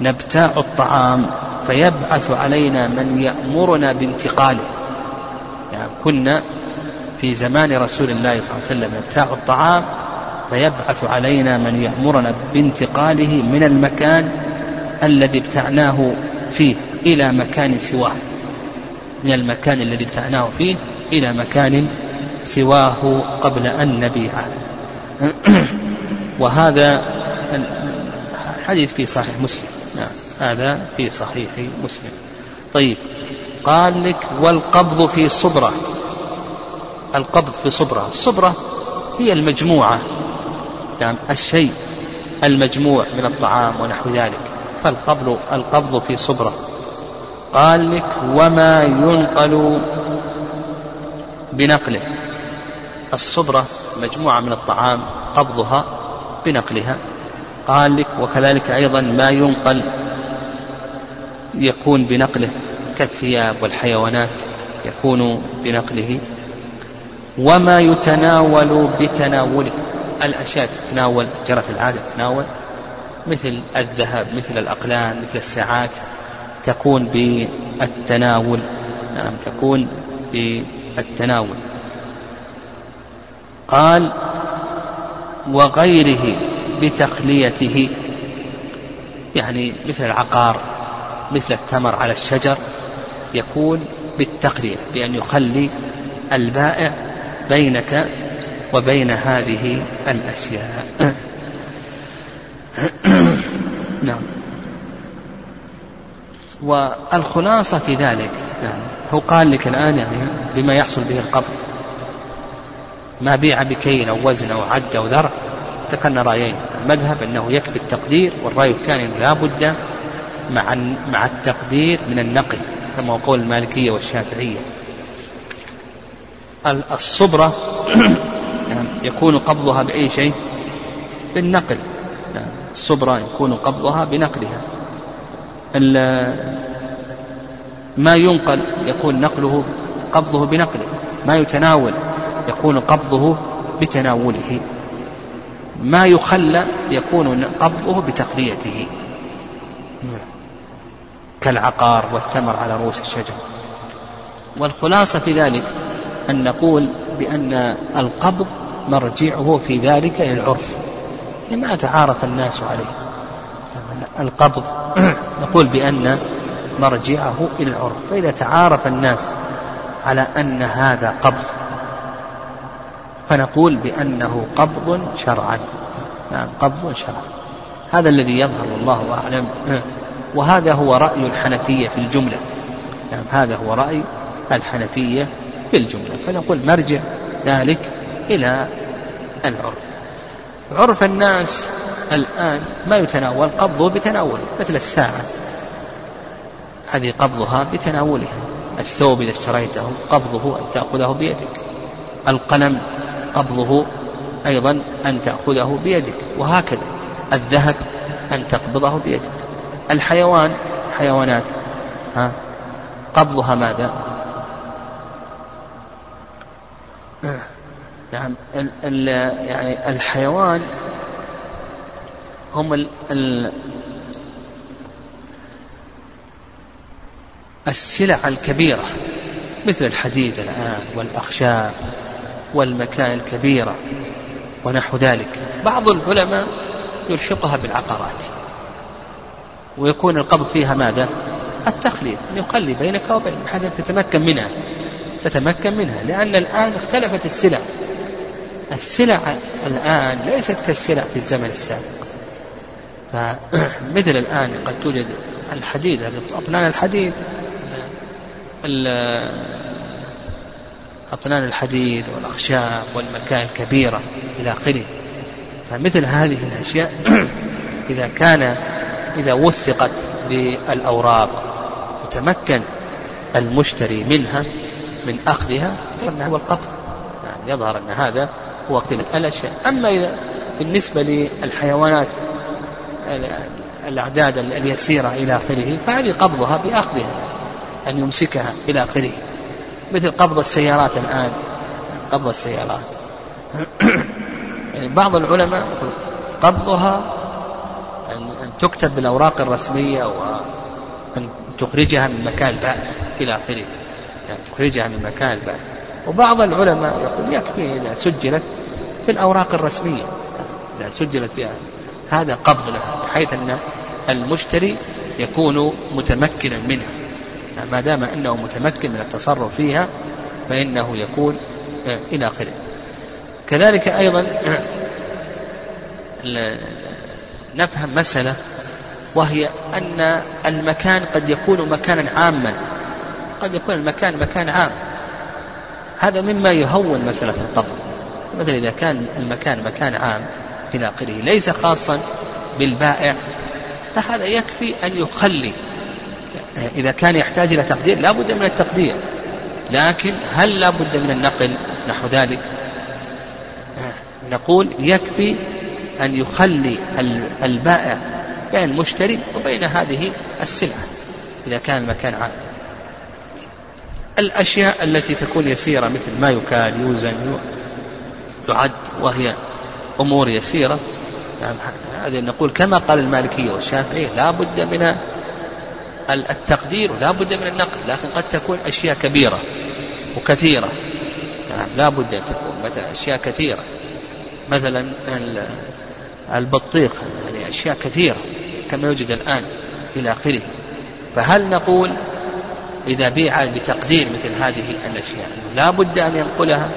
نبتاع الطعام فيبعث علينا من يأمرنا بانتقاله. يعني كنا في زمان رسول الله صلى الله عليه وسلم نبتاع الطعام فيبعث علينا من يأمرنا بانتقاله من المكان الذي ابتعناه فيه إلى مكان سواه. من المكان الذي ابتعناه فيه إلى مكان سواه قبل أن نبيعه. <clears throat> وهذا الحديث في صحيح مسلم. نعم هذا في صحيح مسلم. طيب قال لك والقبض في صبرة. القبض في صبرة. الصبرة هي المجموعة. نعم الشيء المجموع من الطعام ونحو ذلك. فالقبض القبض في صبرة. قال لك وما ينقل بنقله. الصبرة مجموعة من الطعام قبضها بنقلها. قال لك وكذلك أيضا ما ينقل يكون بنقله كالثياب والحيوانات يكون بنقله وما يتناول بتناوله. الأشياء تتناول جرت العادة تتناول مثل الذهب مثل الأقلام مثل الساعات تكون بالتناول. نعم تكون بالتناول. قال وغيره. بتخليته يعني مثل العقار مثل التمر على الشجر يكون بالتقلية بأن يخلي البائع بينك وبين هذه الأشياء. <coughs> نعم. والخلاصة في ذلك يعني هو قال لك الآن يعني بما يحصل به القبض ما بيع بكيل أو وزن أو عد أو ذرع ذكرنا رأيين. المذهب أنه يكفي التقدير والرأي الثاني أنه لا بد مع مع التقدير من النقل كما قول المالكية والشافعية. الصبرة <clears throat> يعني يكون قبضها بأي شيء؟ بالنقل. يعني الصبرة يكون قبضها بنقلها. ما ينقل يكون نقله قبضه بنقله. ما يتناول يكون قبضه بتناوله. ما يخلى يكون قبضه بتقليته. كالعقار والثمر على رؤوس الشجر. والخلاصة في ذلك أن نقول بأن القبض مرجعه في ذلك إلى العرف لما تعارف الناس عليه. القبض <clears throat> نقول بأن مرجعه إلى العرف. فإذا تعارف الناس على أن هذا قبض فنقول بأنه قبض شرعا. نعم قبض شرعا. هذا الذي يظهر والله أعلم. وهذا هو رأي الحنفية في الجملة. نعم هذا هو رأي الحنفية في الجملة. فنقول مرجع ذلك إلى العرف. عرف الناس الآن ما يتناول قبضه بتناوله مثل الساعة. هذه قبضها بتناولها. الثوب إذا اشتريته قبضه أن تأخذه بيدك. القلم قبضه أيضا أن تأخذه بيدك وهكذا الذهب أن تقبضه بيدك. الحيوان حيوانات ها قبضها ماذا؟ نعم ال ال يعني الحيوان هم ال ال السلع الكبيرة مثل الحديد الآن والأخشاب. والمكائن الكبيرة ونحو ذلك. بعض العلماء يلحقها بالعقارات ويكون القبض فيها ماذا؟ التخليد يخلي بينك وبين حتى تتمكن منها تتمكن منها لأن الآن اختلفت السلع. السلع الآن ليست كالسلع في الزمن السابق. فمثل الآن قد توجد الحديد أطنان الحديد أطنان الحديد والأخشاب والمكائن الكبيرة إلى آخره. فمثل هذه الأشياء <clears throat> إذا كان إذا وثقت بالأوراق وتمكن المشتري منها من أخذها فإنها هو القبض يعني يظهر أن هذا هو تلك الأشياء. أما إذا بالنسبة للحيوانات الأعداد اليسيرة إلى آخره فهذه قبضها بأخذها أن يمسكها إلى آخره. مثل قبض السيارات الآن. قبض السيارات. <coughs> يعني بعض العلماء يقول قبضها أن تكتب بالأوراق الرسمية وأن تخرجها من مكان بائع إلى آخره. يعني تخرجها من مكان البائع وبعض العلماء يقول يكفي إذا سجلت في الأوراق الرسمية. إذا سجلت بها. هذا قبض لها بحيث أن المشتري يكون متمكنا منها. ما دام أنه متمكن من التصرف فيها فإنه يكون آه، إلى آخره. كذلك أيضا <clears throat> نفهم مسألة وهي أن المكان قد يكون مكانا عاما. قد يكون المكان مكان عام. هذا مما يهون مسألة القبض مثلا إذا كان المكان مكان عام إلى آخره. ليس خاصا بالبائع فهذا يكفي أن يخلي إذا كان يحتاج إلى تقدير لا بد من التقدير. لكن هل لا بد من النقل؟ نحو ذلك. نقول يكفي أن يخلي البائع بين المشتري وبين هذه السلعة إذا كان المكان عام. الأشياء التي تكون يسيرة مثل ما يكال يوزن يعد وهي أمور يسيرة. نعم هذه نقول كما قال المالكية والشافعية لا بد من التقدير ولا بد من النقل لكن قد تكون أشياء كبيرة وكثيرة. نعم لا بد أن تكون مثلا أشياء كثيرة. مثلا البطيخ يعني أشياء كثيرة كما يوجد الآن إلى آخره. فهل نقول إذا بيع بتقدير مثل هذه الأشياء لا بد أن ينقلها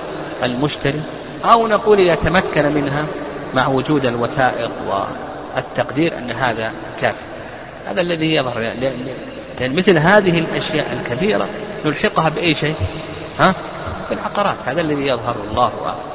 المشتري؟ أو نقول إذا تمكن منها مع وجود الوثائق والتقدير أن هذا كافي. هذا الذي يظهر لأن, مثل هذه الأشياء الكبيرة نلحقها بأي شيء؟ ها؟ بالعقارات هذا الذي يظهر الله أعلم.